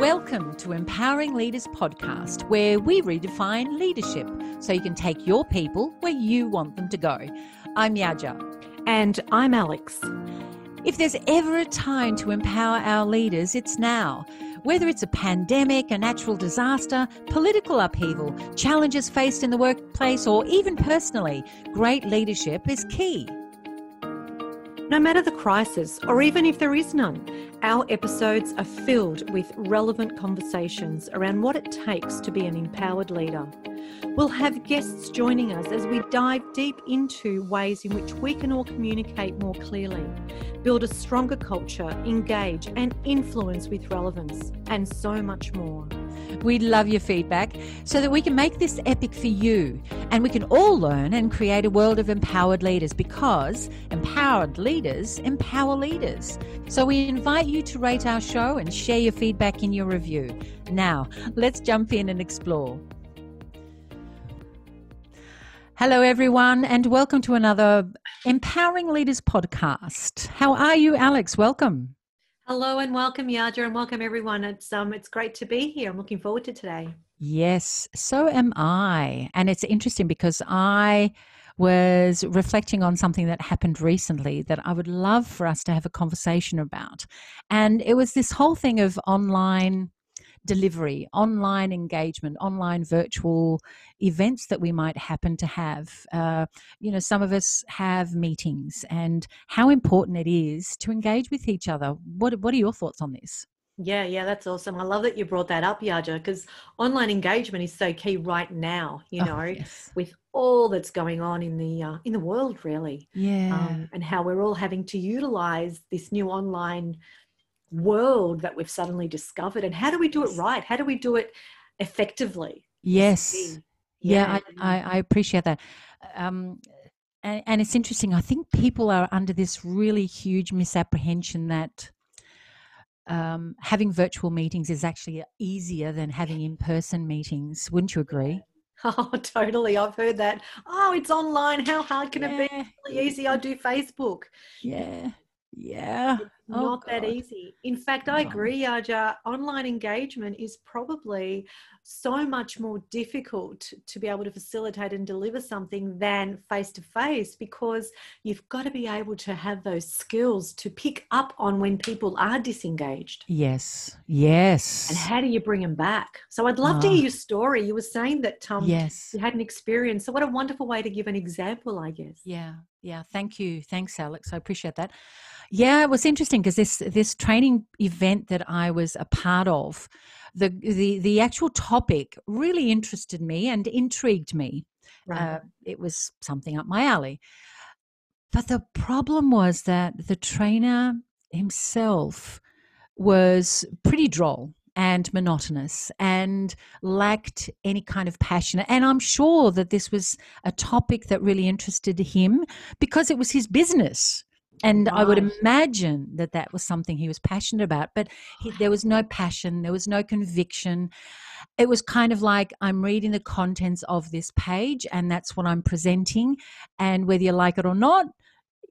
Welcome to Empowering Leaders podcast, where we redefine leadership so you can take your people where you want them to go. I'm Yaja. And I'm Alex. If there's ever a time to empower our leaders, it's now. Whether it's a pandemic, a natural disaster, political upheaval, challenges faced in the workplace, or even personally, great leadership is key. No matter the crisis, or even if there is none, our episodes are filled with relevant conversations around what it takes to be an empowered leader. We'll have guests joining us as we dive deep into ways in which we can all communicate more clearly, build a stronger culture, engage and influence with relevance, and so much more. We'd love your feedback so that we can make this epic for you and we can all learn and create a world of empowered leaders because empowered leaders empower leaders. So we invite you to rate our show and share your feedback in your review. Now, let's jump in and explore. Hello, everyone, and welcome to another Empowering Leaders podcast. How are you, Alex? Welcome. Hello and welcome, Yaja, and welcome everyone. It's um, it's great to be here. I'm looking forward to today. Yes, so am I, and it's interesting because I was reflecting on something that happened recently that I would love for us to have a conversation about, and it was this whole thing of online delivery, online engagement, online virtual events that we might happen to have. Uh, you know, some of us have meetings, and how important it is to engage with each other. What What are your thoughts on this? Yeah, yeah, that's awesome. I love that you brought that up, Yaja, because online engagement is so key right now. You oh, know, oh, yes. with all that's going on in the uh, in the world, really. Yeah, um, and how we're all having to utilize this new online world that we've suddenly discovered and how do we do it right how do we do it effectively yes yeah, yeah I, I, appreciate that um, and, and it's interesting i think people are under this really huge misapprehension that um, having virtual meetings is actually easier than having in-person meetings wouldn't you agree Oh, totally. I've heard that. Oh, it's online. How hard can yeah. it be? It's really easy. I do Facebook. Yeah. Yeah. Oh, not God. that easy. In fact, I agree, Yaja. Online engagement is probably so much more difficult to be able to facilitate and deliver something than face to face because you've got to be able to have those skills to pick up on when people are disengaged. Yes. Yes. And how do you bring them back? So I'd love oh. to ah. hear your story. You were saying that Tom, yes. you had an experience. So what a wonderful way to give an example, I guess. Yeah. Yeah. Thank you. Thanks, Alex. I appreciate that. Yeah, it was interesting because this this training event that I was a part of, the the the actual topic really interested me and intrigued me. Right. Uh, it was something up my alley. But the problem was that the trainer himself was pretty droll and monotonous and lacked any kind of passion. And I'm sure that this was a topic that really interested him because it was his business and right. I would imagine that that was something he was passionate about, but he, there was no passion, there was no conviction. It was kind of like I'm reading the contents of this page, and that's what I'm presenting, and whether you like it or not,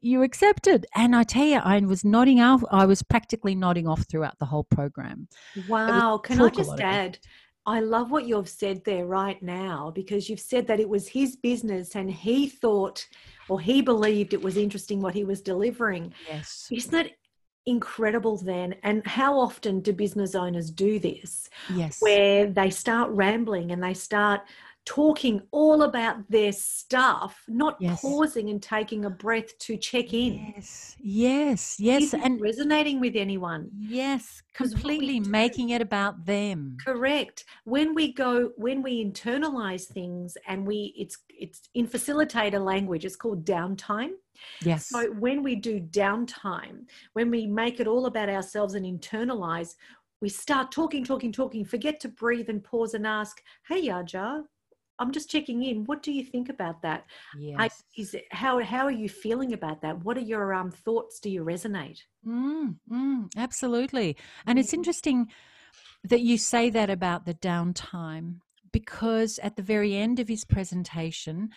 you accept it. And I tell you, I was nodding off. I was practically nodding off throughout the whole program. Wow! Can I just add? I love what you've said there right now because you've said that it was his business and he thought or he believed it was interesting what he was delivering. Yes. Isn't that incredible then? And how often do business owners do this? Yes. Where they start rambling and they start talking all about their stuff, not yes. pausing and taking a breath to check in. Yes, yes, yes. and resonating with anyone. Yes, completely making it about them. Correct. When we go, when we internalize things and we, it's, it's in facilitator language, it's called downtime. Yes. So when we do downtime, when we make it all about ourselves and internalize, we start talking, talking, talking, forget to breathe and pause and ask, Hey, Yaja, I'm just checking in. What do you think about that? Yes. I, is it, how how are you feeling about that? What are your um, thoughts? Do you resonate? Mm, mm, absolutely. And it's mm. interesting that you say that about the downtime because at the very end of his presentation,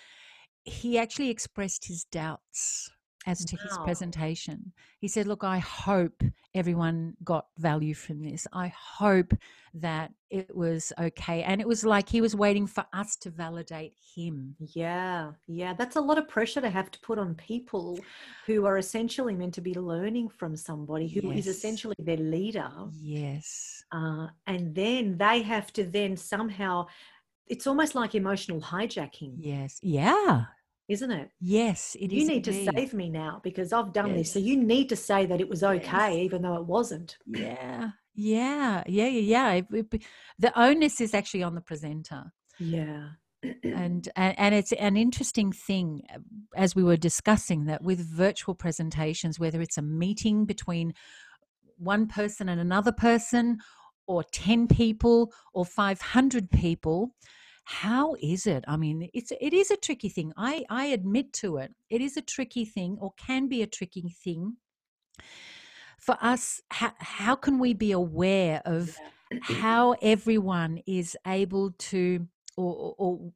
he actually expressed his doubts as to his presentation. He said, Look, I hope everyone got value from this. I hope that it was okay. And it was like he was waiting for us to validate him. Yeah, yeah, that's a lot of pressure to have to put on people who are essentially meant to be learning from somebody who is Yes. essentially their leader. Yes. Uh, and then they have to then somehow, it's almost like emotional hijacking, Yes. Yeah. Isn't it? Yes. It you need indeed. to save me now because I've done this. So you need to say that it was okay, Yes. even though it wasn't. Yeah. Yeah. Yeah. Yeah. Yeah. It- it the onus is actually on the presenter. Yeah. and and and it's an interesting thing uh, as we were discussing that with virtual presentations whether it's a meeting between one person and another person or 10 people or 500 people how is it? I mean it's it is a tricky thing. I i admit to it. It is a tricky thing or can be a tricky thing for us. How, how can we be aware of how everyone is able to or, or, or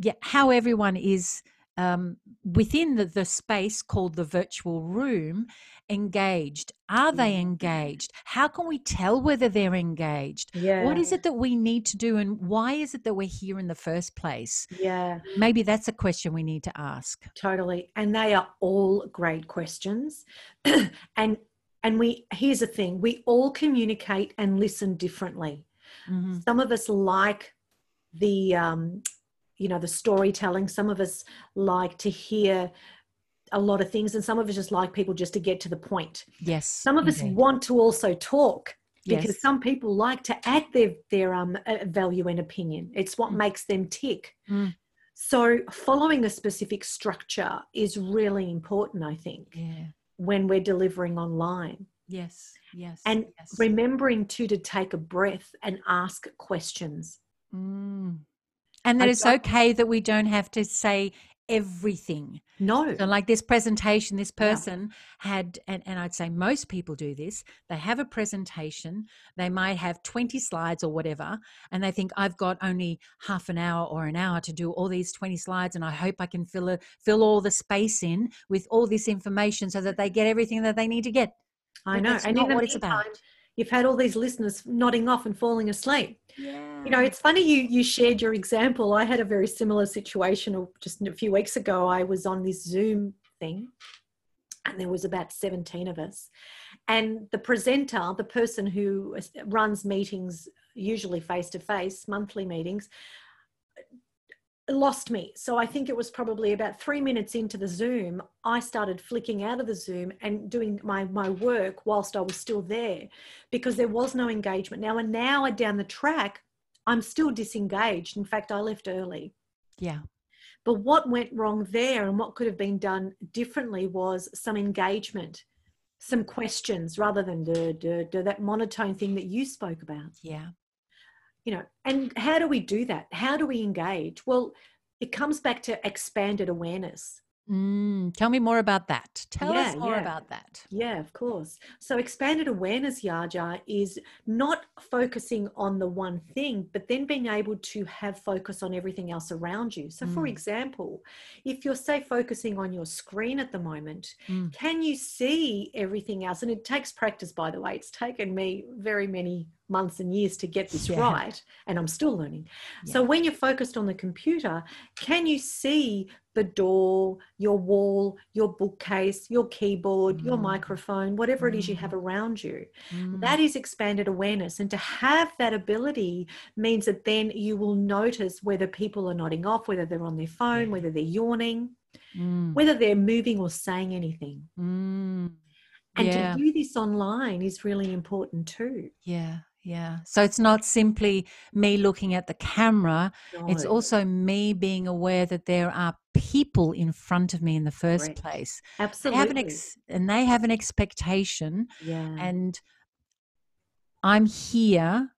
yeah how everyone is um, within the, the space called the virtual room engaged are they engaged how can we tell whether they're engaged Yeah. what is it that we need to do and why is it that we're here in the first place Yeah. maybe that's a question we need to ask Totally. And they are all great questions. and and we here's the thing, we all communicate and listen differently. Mhm. Some of us like the um you know the storytelling, some of us like to hear a lot of things and some of us just like people just to get to the point. yes Some of us want to also talk because Yes. some people like to add their their um value and opinion. It's what Mm. makes them tick. Mm. So following a specific structure is really important, I think, yeah when we're delivering online. yes yes And yes. Remembering to to take a breath and ask questions. Mm. And that I- it's I- okay that we don't have to say everything. No. So, like this presentation, this Yeah. person had, and, and I'd say most people do this, they have a presentation, they might have 20 slides or whatever, and they think, I've got only half an hour or an hour to do all these 20 slides, and I hope I can fill, a, fill all the space in with all this information so that they get everything that they need to get. I But know. And in the what it's meantime, about. You've had all these listeners nodding off and falling asleep. Yeah. You know, it's funny you you shared your example. I had a very similar situation just a few weeks ago. I was on this Zoom thing, and there was about seventeen of us, and the presenter, the person who runs meetings, usually face to face, monthly meetings, lost me. So I think it was probably about three minutes into the Zoom, I started flicking out of the Zoom and doing my my work whilst I was still there, because there was no engagement. Now an hour down the track, I'm still disengaged. In fact, I left early. yeah. But what went wrong there and what could have been done differently was some engagement, some questions rather than duh, duh, duh, that monotone thing that you spoke about. Yeah. You know, and how do we do that? How do we engage? Well, it comes back to expanded awareness. Mm, tell me more about that. Tell us more yeah. about that. Yeah, of course. So expanded awareness, Yaja, is not focusing on the one thing, but then being able to have focus on everything else around you. So, for Mm. example, if you're, say, focusing on your screen at the moment, Mm. can you see everything else? And it takes practice, by the way. It's taken me very many months and years to get this Yeah. right, and I'm still learning. So, when you're focused on the computer, can you see the door, your wall, your bookcase, your keyboard, your Mm. microphone, whatever it is you have around you? Mm. That is expanded awareness. And to have that ability means that then you will notice whether people are nodding off, whether they're on their phone, Yeah. whether they're yawning, Mm. whether they're moving or saying anything. Mm. And yeah. to do this online is really important too. Yeah, yeah. So it's not simply me looking at the camera, it's also me being aware that there are people in front of me in the first Correct. place. They have absolutely. an ex- and they have an expectation yeah. and I'm here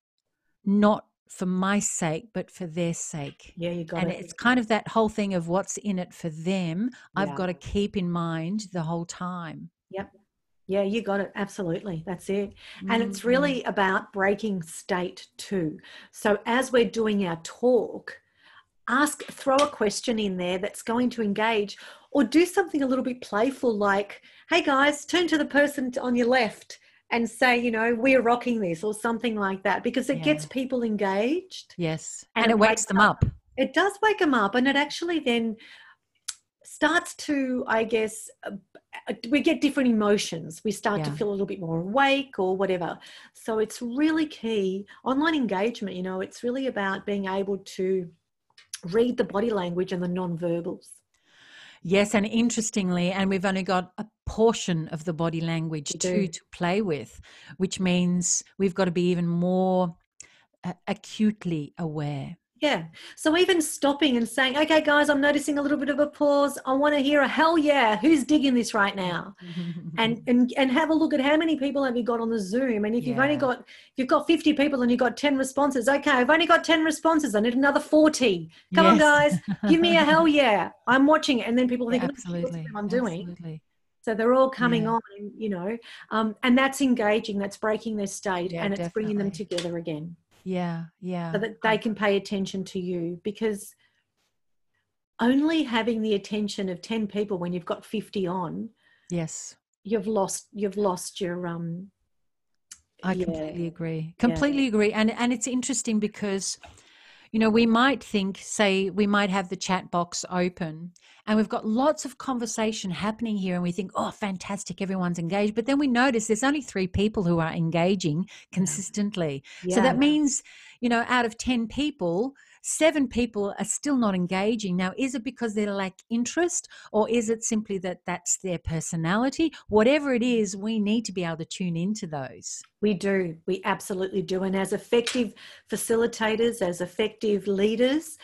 not for my sake but for their sake. yeah, you got And it. it's kind of that whole thing of what's in it for them. I've got to keep in mind the whole time. Yeah, you got it. Absolutely. That's it. And it's mm-hmm. really about breaking state too. So as we're doing our talk, ask, throw a question in there that's going to engage, or do something a little bit playful like hey guys turn to the person on your left and say you know we're rocking this or something like that because it Yeah. gets people engaged Yes. And And, it wakes wakes them up. it does wake them up and it actually then starts to i guess uh, we get different emotions. We start to feel a little bit more awake or whatever. So it's really key online engagement you know it's really about being able to read the body language and the non-verbals. Yes, and interestingly, and we've only got a portion of the body language too to play with, which means we've got to be even more uh, acutely aware. Yeah. So even stopping and saying, okay, guys, I'm noticing a little bit of a pause. I want to hear a hell yeah. Who's digging this right now? And, and and have a look at how many people have you got on the Zoom. And if you've only got if you've got 50 people and you've got 10 responses, okay, I've only got 10 responses. I need another 40. Come on, guys, give me a hell yeah. I'm watching it. And then people Yeah, think, "Look, what's absolutely. I'm doing. Absolutely. So they're all coming Yeah. on, you know, um, and that's engaging, that's breaking their state Yeah, and it's bringing them together again Yeah, yeah. so that they can pay attention to you because only having the attention of 10 people when you've got 50 on yes. you've lost you've lost your um I yeah, completely agree. Completely agree. And and it's interesting because you know, we might think say we might have the chat box open and we've got lots of conversation happening here and we think, "Oh, fantastic, everyone's engaged." But then we notice there's only 3 people who are engaging consistently. So that means, you know, out of 10 people, seven people are still not engaging. Now, is it because they lack interest or is it simply that that's their personality? Whatever it is, we need to be able to tune into those. we do we absolutely do and as effective facilitators as effective leaders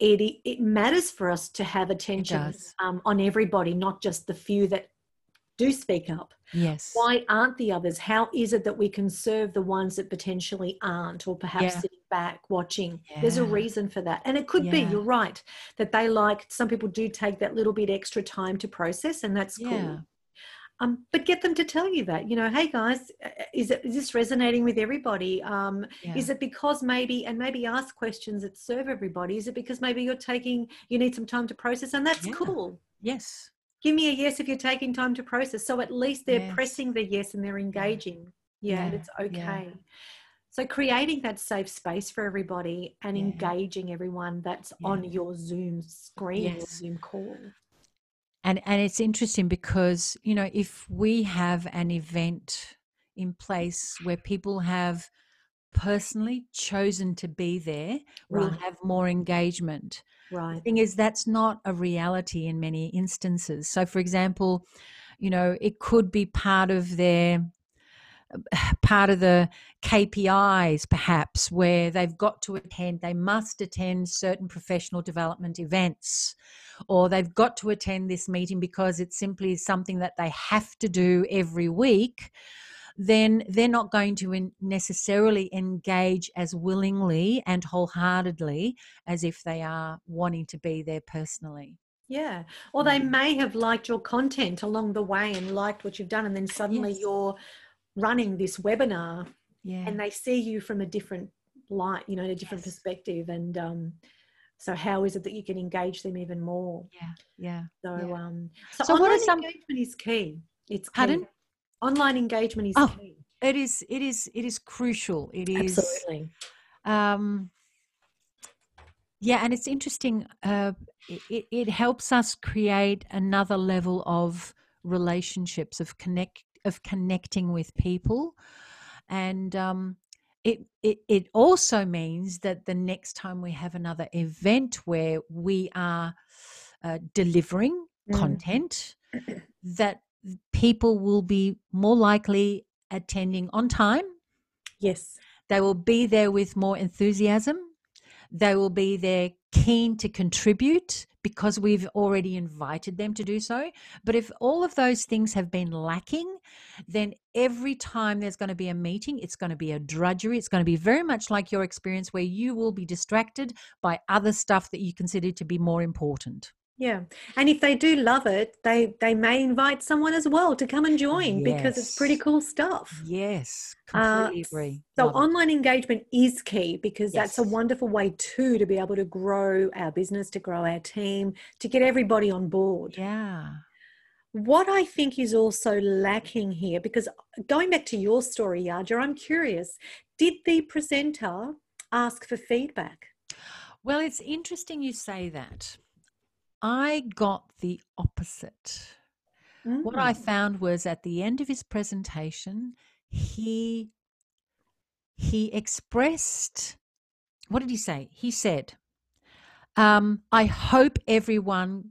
it it matters for us to have attention um, on everybody not just the few that do speak up Yes. why aren't the others how is it that we can serve the ones that potentially aren't or perhaps Yeah. sitting back watching there's a reason for that and it could be you're right that they like some people do take that little bit extra time to process and that's Yeah. cool um, but get them to tell you that you know hey guys uh, is it is this resonating with everybody um, Yeah. is it because maybe and maybe ask questions that serve everybody is it because maybe you're taking you need some time to process and that's Yeah. cool Yes. give me a yes if you're taking time to process. So at least they're Yes. pressing the yes and they're engaging. Yeah, and Yeah, it's yeah. So creating that safe space for everybody and Yeah. engaging everyone that's on your Zoom screen or Yes. Zoom call. And and it's interesting because, you know, if we have an event in place where people have personally chosen to be there, we'll have more engagement. The Right. thing is that's not a reality in many instances. So for example, you know, it could be part of their part of the KPIs perhaps where they've got to attend they must attend certain professional development events or they've got to attend this meeting because it's simply something that they have to do every week then they're not going to necessarily engage as willingly and wholeheartedly as if they are wanting to be there personally Yeah. Or they Mm. may have liked your content along the way and liked what you've done. And then suddenly Yes. you're running this webinar yeah and they see you from a different light, you know, a different Yes. perspective. And um, so how is it that you can engage them even more? yeah yeah So, Yeah. um, so, So what are some- engagement is key. It's key. Pardon? Online engagement is Oh, key. it is it is it is crucial it is Absolutely. um yeah and it's interesting uh it- it, it helps us create another level of relationships of connect of connecting with people and um it, it it also means that the next time we have another event where we are uh, delivering Mm. content that people will be more likely attending on time Yes. they will be there with more enthusiasm. They will be there keen to contribute because we've already invited them to do so. But if all of those things have been lacking, then every time there's going to be a meeting, it's going to be a drudgery. It's going to be very much like your experience where you will be distracted by other stuff that you consider to be more important. Yeah. And if they do love it, they they may invite someone as well to come and join because it's pretty cool stuff. Yes, Uh, completely agree. So Love it. online engagement is key because that's a wonderful way too to be able to grow our business, to grow our team, to get everybody on board. Yeah. What I think is also lacking here, because going back to your story, Yaja, I'm curious, did the presenter ask for feedback? Well, it's interesting you say that. I got the opposite. What I Mm, found was at the end of his presentation, he he expressed what did he say? He said, um, I hope everyone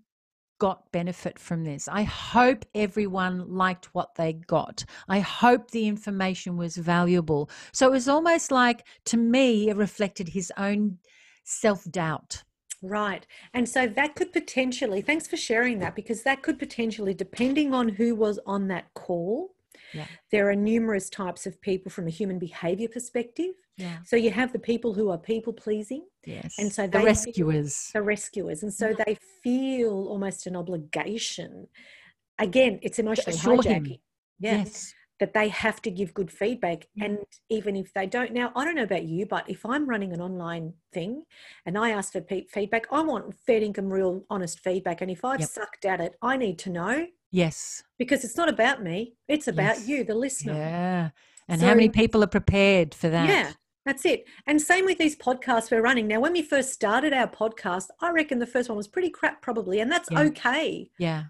got benefit from this. I hope everyone liked what they got. I hope the information was valuable. So it was almost like, to me, it reflected his own self doubt. Right. And so that could potentially, thanks for sharing that, because that could potentially, depending on who was on that call, Yeah. there are numerous types of people from a human behavior perspective. Yeah. So you have the people who are people pleasing, Yes. And so the rescuers. the rescuers, and so Mhm. they feel almost an obligation. Again, it's emotional assure him. hijacking. Yes. That they have to give good feedback. Yeah. And even if they don't, now I don't know about you, but if I'm running an online thing and I ask for pe- feedback, I want fair income, real honest feedback. And if I've Yep. sucked at it, I need to know Yes. because it's not about me, it's about Yes. you, the listener. Yeah. And how many people are prepared for that? Yeah, that's it. And same with these podcasts we're running. Now, when we first started our podcast, I reckon the first one was pretty crap, probably, and that's Yeah. okay. Yeah.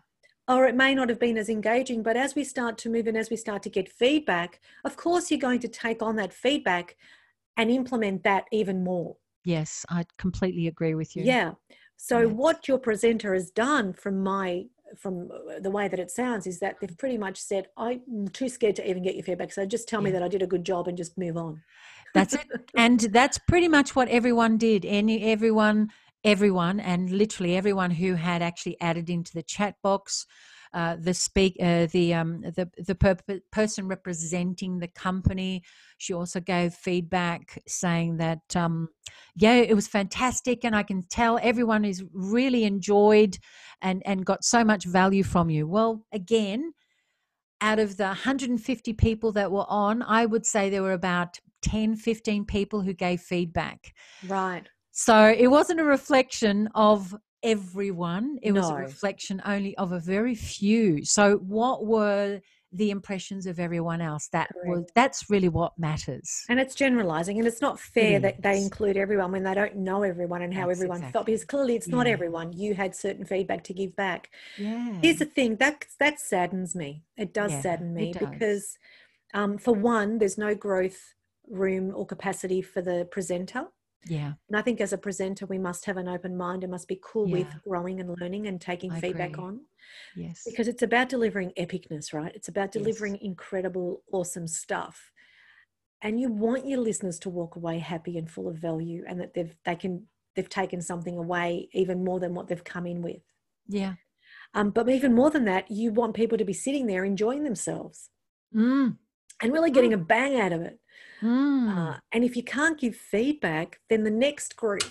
Or it may not have been as engaging, but as we start to move and as we start to get feedback, of course, you're going to take on that feedback and implement that even more. Yes. I completely agree with you. Yeah. So, Yes. what your presenter has done from my from uh, the way that it sounds is that they've pretty much said i'm too scared to even get your feedback so just tell me that i did a good job and just move on That's it. and that's pretty much what everyone did. Any everyone, everyone, and literally everyone who had actually added into the chat box, uh, the speak, uh, the um, the the per- person representing the company. She also gave feedback saying that um, yeah, it was fantastic, and I can tell everyone is really enjoyed and and got so much value from you. Well, again. Out of the 150 people that were on, I would say there were about 10, 15 people who gave feedback. right So it wasn't a reflection of everyone, it was a reflection only of a very few. So, what were the impressions of everyone else? That was that's really what matters. And it's generalizing, and it's not fair that they include everyone when they don't know everyone and how That's everyone felt. Because clearly, it's not everyone. You had certain feedback to give back. Yeah. Here's the thing that that saddens me. It does Yeah, sadden me does. because, um, for one, there's no growth room or capacity for the presenter. Yeah. And I think as a presenter, we must have an open mind and must be cool with growing and learning and taking I feedback agree. on Yes. because it's about delivering epicness, right? It's about Yes. delivering incredible, awesome stuff. And you want your listeners to walk away happy and full of value and that they've they can they've taken something away even more than what they've come in with. yeah. Um, but even more than that, you want people to be sitting there enjoying themselves Mm. and really getting a bang out of it. Mm. Uh, and if you can't give feedback, then the next group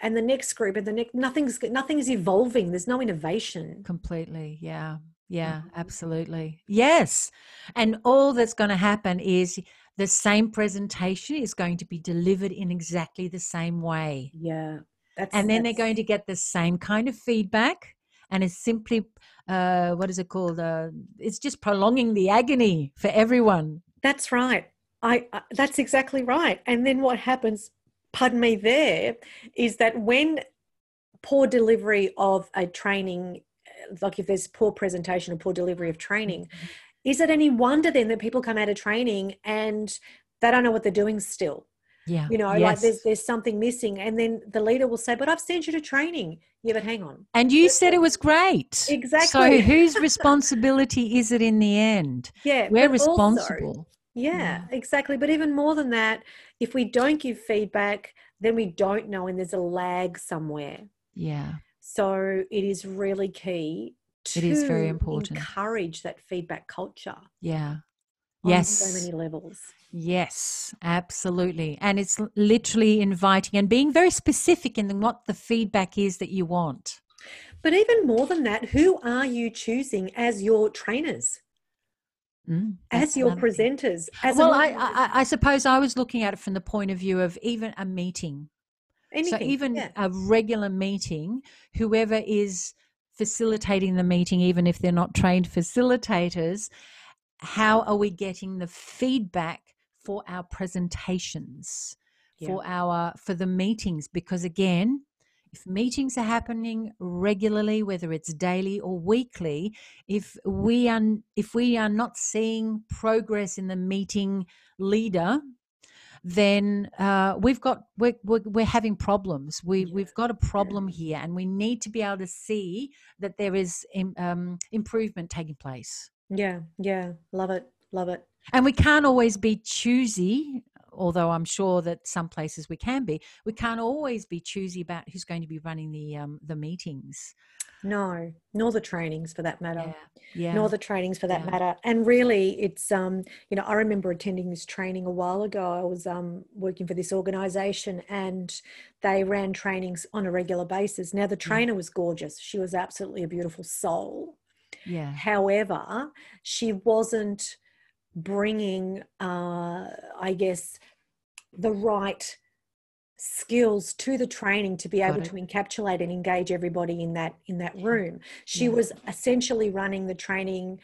and the next group and the next nothing's nothing's evolving. There's no innovation. Completely. Yeah. Yeah, Mhm. absolutely. Yes. And all that's going to happen is the same presentation is going to be delivered in exactly the same way. Yeah, that's And then they're going to get the same kind of feedback. And it's simply, uh, what is it called? Uh, it's just prolonging the agony for everyone. That's right. I, I that's exactly right. And then what happens, pardon me there, is that when poor delivery of a training uh, like if there's poor presentation or poor delivery of training, Mm-hmm. is it any wonder then that people come out of training and they don't know what they're doing still? Yeah. You know, like there's there's something missing. And then the leader will say, But I've sent you to training. Yeah, but hang on. And you said it was great. Exactly. So whose responsibility is it in the end? Yeah. We're but also- responsible. Yeah, exactly. But even more than that, if we don't give feedback, then we don't know, and there's a lag somewhere. Yeah. So it is really key to It is very important. encourage that feedback culture Yeah. on Yes. so many levels. Yes, absolutely. And it's literally inviting and being very specific in what the feedback is that you want. But even more than that, who are you choosing as your trainers? Mm, as your presenters as Well, I, I, I suppose I was looking at it from the point of view of even a meeting. anything So even yeah. a regular meeting, whoever is facilitating the meeting, even if they're not trained facilitators, how are we getting the feedback for our presentations, Yeah. for our for the meetings? Because again, if meetings are happening regularly, whether it's daily or weekly, if we are if we are not seeing progress in the meeting leader, then uh, we've got we're, we're, we're having problems. We Yeah. we've got a problem here, and we need to be able to see that there is um, improvement taking place. yeah yeah love it love it And we can't always be choosy, although I'm sure that some places we can be. We can't always be choosy about who's going to be running the um, the meetings. no nor the trainings for that matter Yeah, yeah, nor the trainings for that Yeah. matter and really it's um you know i remember attending this training a while ago i was um working for this organization and they ran trainings on a regular basis now the Yeah. trainer was gorgeous she was absolutely a beautiful soul yeah, however she wasn't bringing uh i guess the right skills to the training to be able to encapsulate and engage everybody in that in that room. She Yeah. was essentially running the training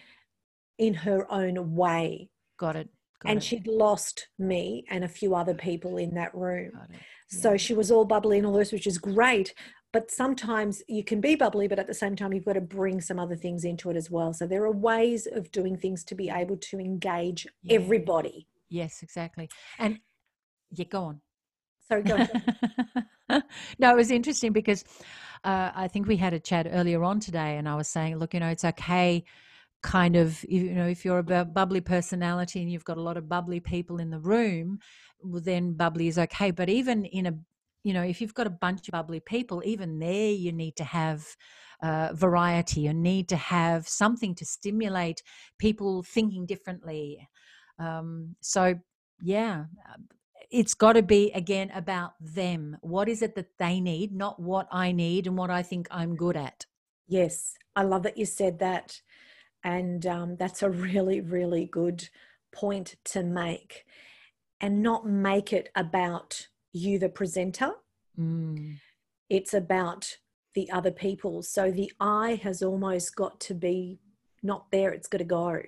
in her own way. Got it. Got and it, she'd lost me and a few other people in that room. Got it. so she was all bubbly and all this which is great but sometimes you can be bubbly but at the same time you've got to bring some other things into it as well so there are ways of doing things to be able to engage Yeah. everybody Yes, exactly. And yeah, go on. so go ahead. no, it was interesting because uh, I think we had a chat earlier on today, and I was saying, look, you know, it's okay, kind of, you know, if you're a bubbly personality and you've got a lot of bubbly people in the room, well, then bubbly is okay. But even in a, you know, if you've got a bunch of bubbly people, even there you need to have uh, variety. You need to have something to stimulate people thinking differently. Um, so, yeah, it's got to be again about them. What is it that they need, not what I need and what I think I'm good at. yes i love that you said that and um, that's a really really good point to make and not make it about you the presenter Mm, it's about the other people. So the I has almost got to be not there, it's got to go.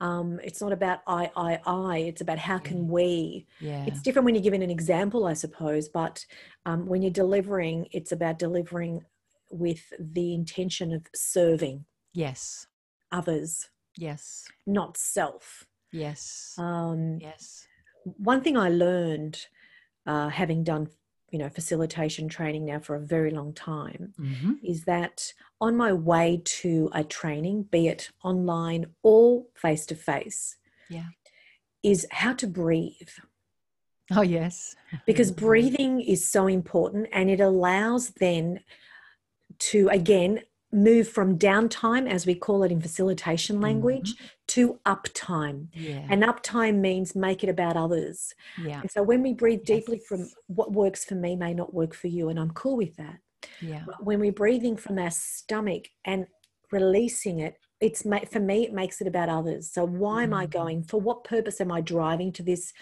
Um, it's not about I, I, I, it's about how can we. yeah. It's different when you're given an example, I suppose, but um, when you're delivering, it's about delivering with the intention of serving Yes. others, Yes. not self. Yes. Um, yes. one thing I learned, uh, having done, you know, facilitation training now for a very long time, hmm is that on my way to a training, be it online or face to face, Yeah. is how to breathe. Oh, yes. Because breathing is so important and it allows then to, again, move from downtime, as we call it in facilitation language, to uptime. Yeah. And uptime means make it about others. yeah. And so when we breathe deeply from what works for me may not work for you, and I'm cool with that. Yeah. But when we're breathing from our stomach and releasing it, it's for me, it makes it about others. So why am I Mhm. going? For what purpose am I driving to this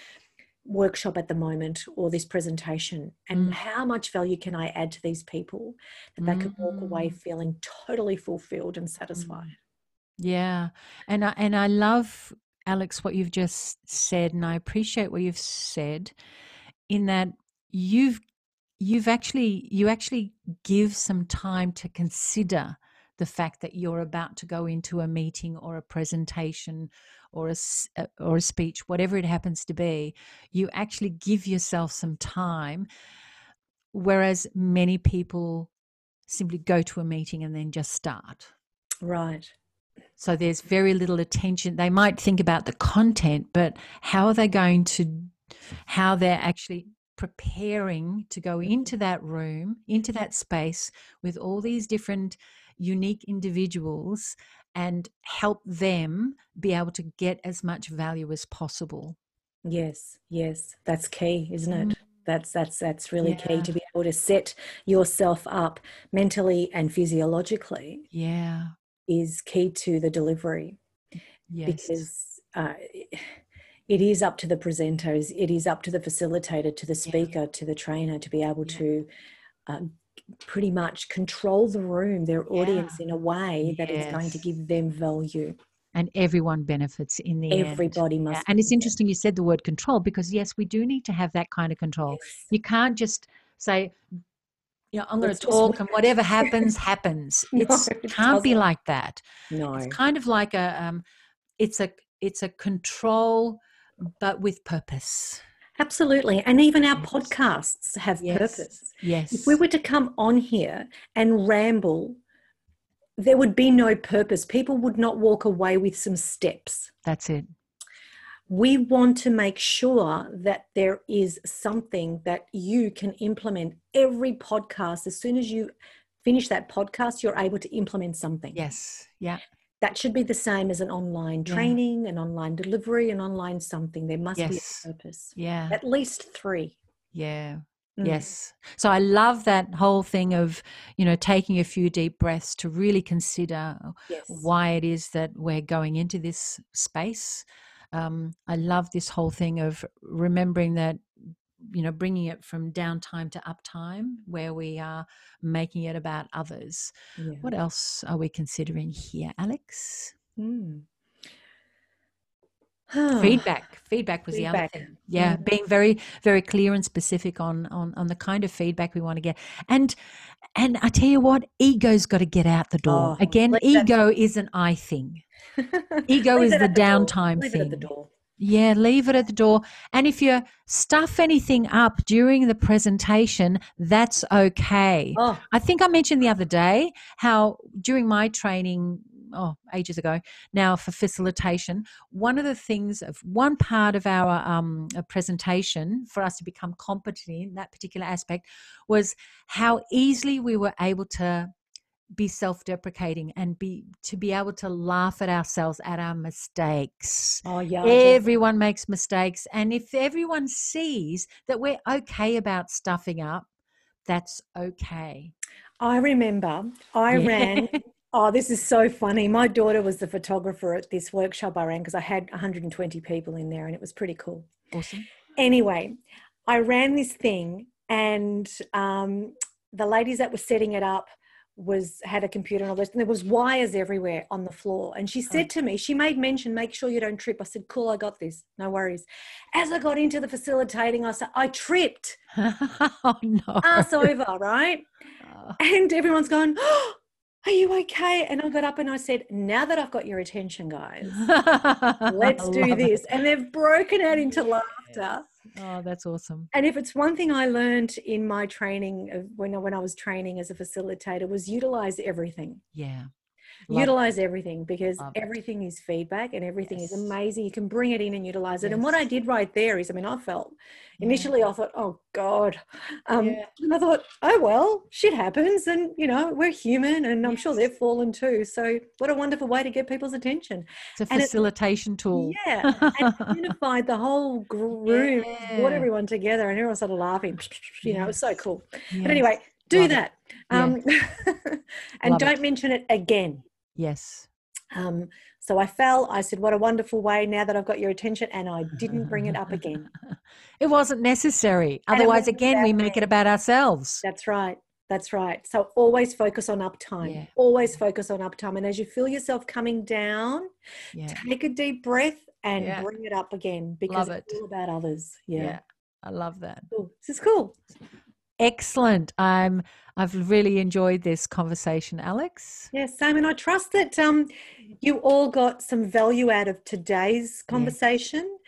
workshop at the moment or this presentation? And Mm. how much value can I add to these people that they can walk away Mm. feeling totally fulfilled and satisfied? Yeah. And I, and I love Alex what you've just said and I appreciate what you've said in that you've you've actually you actually give some time to consider the fact that you're about to go into a meeting or a presentation or a uh, or a speech whatever it happens to be you actually give yourself some time whereas many people simply go to a meeting and then just start Right. So there's very little attention. They might think about the content, but how are they going to, how they're actually preparing to go into that room, into that space with all these different unique individuals and help them be able to get as much value as possible. Yes. Yes. That's key, isn't it? Mm. That's that's that's really Yeah. key to be able to set yourself up mentally and physiologically Yeah. Is key to the delivery Yes. because uh, it is up to the presenters, it is up to the facilitator, to the Yeah. speaker, to the trainer to be able Yeah. to uh, pretty much control the room, their audience in a way that is going to give them value. and everyone benefits in the end. Everybody Yeah, must. And it's interesting you said the word control because yes, we do need to have that kind of control. Yes. You can't just say, you know, I'm going to talk and whatever happens, happens. No, It's it can't be doesn't. like that. No. It's kind of like a um, it's a it's a control but with purpose. Absolutely. And even our Yes. podcasts have Yes. purpose. Yes. If we were to come on here and ramble, there would be no purpose. People would not walk away with some steps. That's it. We want to make sure that there is something that you can implement every podcast. As soon as you finish that podcast, you're able to implement something. Yes. Yeah. That should be the same as an online Yeah. training, an online delivery, an online something. There must be a purpose. Yeah. At least three. Yeah. Mm. Yes. So I love that whole thing of, you know, taking a few deep breaths to really consider Yes. why it is that we're going into this space. Um, I love this whole thing of remembering that, you know, bringing it from downtime to uptime, where we are making it about others. Yeah. What else are we considering here, Alex? Mm. feedback feedback was Feedback. the other thing yeah Mm. being very very clear and specific on on on the kind of feedback we want to get and and i tell you what ego's got to get out the door. Oh, again ego is an i thing. Ego is the downtime Leave it at the thing. door. yeah leave it at the door. And if you stuff anything up during the presentation that's okay. Oh, I think I mentioned the other day how during my training, oh, ages ago now for facilitation, one of the things of one part of our um, uh, presentation for us to become competent in that particular aspect was how easily we were able to be self-deprecating and be to be able to laugh at ourselves at our mistakes oh yeah. everyone makes mistakes and if everyone sees that we're okay about stuffing up that's okay I remember I Yeah. ran. Oh, this is so funny. My daughter was the photographer at this workshop I ran because I had 120 people in there and it was pretty cool. awesome. Anyway, I ran this thing and um, the ladies that were setting it up was had a computer and all this and there was wires everywhere on the floor. And she said to me she made mention make sure you don't trip. I said cool i got this. No worries. As i got into the facilitating i said i tripped. Oh no. Ass over right? Oh, and everyone's going, oh, Are you okay? And I got up and I said, Now that I've got your attention, guys, let's do this. it. And they've broken out into laughter. oh that's awesome And if it's one thing I learned in my training of when I, when I was training as a facilitator was utilize everything. yeah Love it. utilize everything because Love everything is feedback and everything is amazing. You can bring it in and utilize it. And what I did right there is, I mean, I felt Yeah. initially I thought, oh God. Um, Yeah. And I thought, oh, well, shit happens. And, you know, we're human and I'm sure they've fallen too. So what a wonderful way to get people's attention. it's a and it- facilitation tool Yeah. And unified the whole gr- room, brought everyone together and everyone started laughing. You know, it was so Yes. cool. But anyway, do Love it. that. Um, and Love don't it. mention it again. Yes Um, so I fell. I said, What a wonderful way now that I've got your attention. And I didn't bring it up again. it wasn't necessary And otherwise wasn't again we make it about ourselves That's right. That's right. So always focus on uptime. Yeah. Always focus on uptime. And as you feel yourself coming down, yeah take a deep breath and Yeah. bring it up again because Love it's all about others. yeah. Yeah. i love that Cool. This is cool. Excellent i'm i've really enjoyed this conversation alex Yes, Sam, and I trust that um, you all got some value out of today's conversation.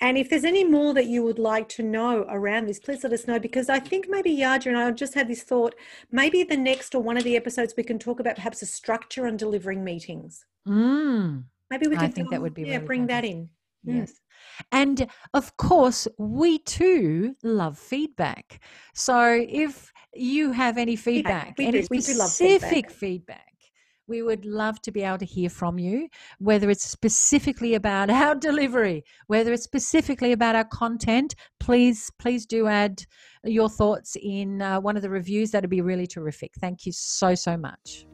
And if there's any more that you would like to know around this, please let us know because I think maybe Yaja and I just had this thought maybe the next or one of the episodes we can talk about perhaps a structure on delivering meetings. mm. Maybe we I could think that would be yeah, really bring that in. Mm. Yes. And of course, we too love feedback. So if you have any feedback, we any do. Specific feedback. feedback, We would love to be able to hear from you, whether it's specifically about our delivery, whether it's specifically about our content. Please, please do add your thoughts in uh, one of the reviews. That'd be really terrific. Thank you so, so much.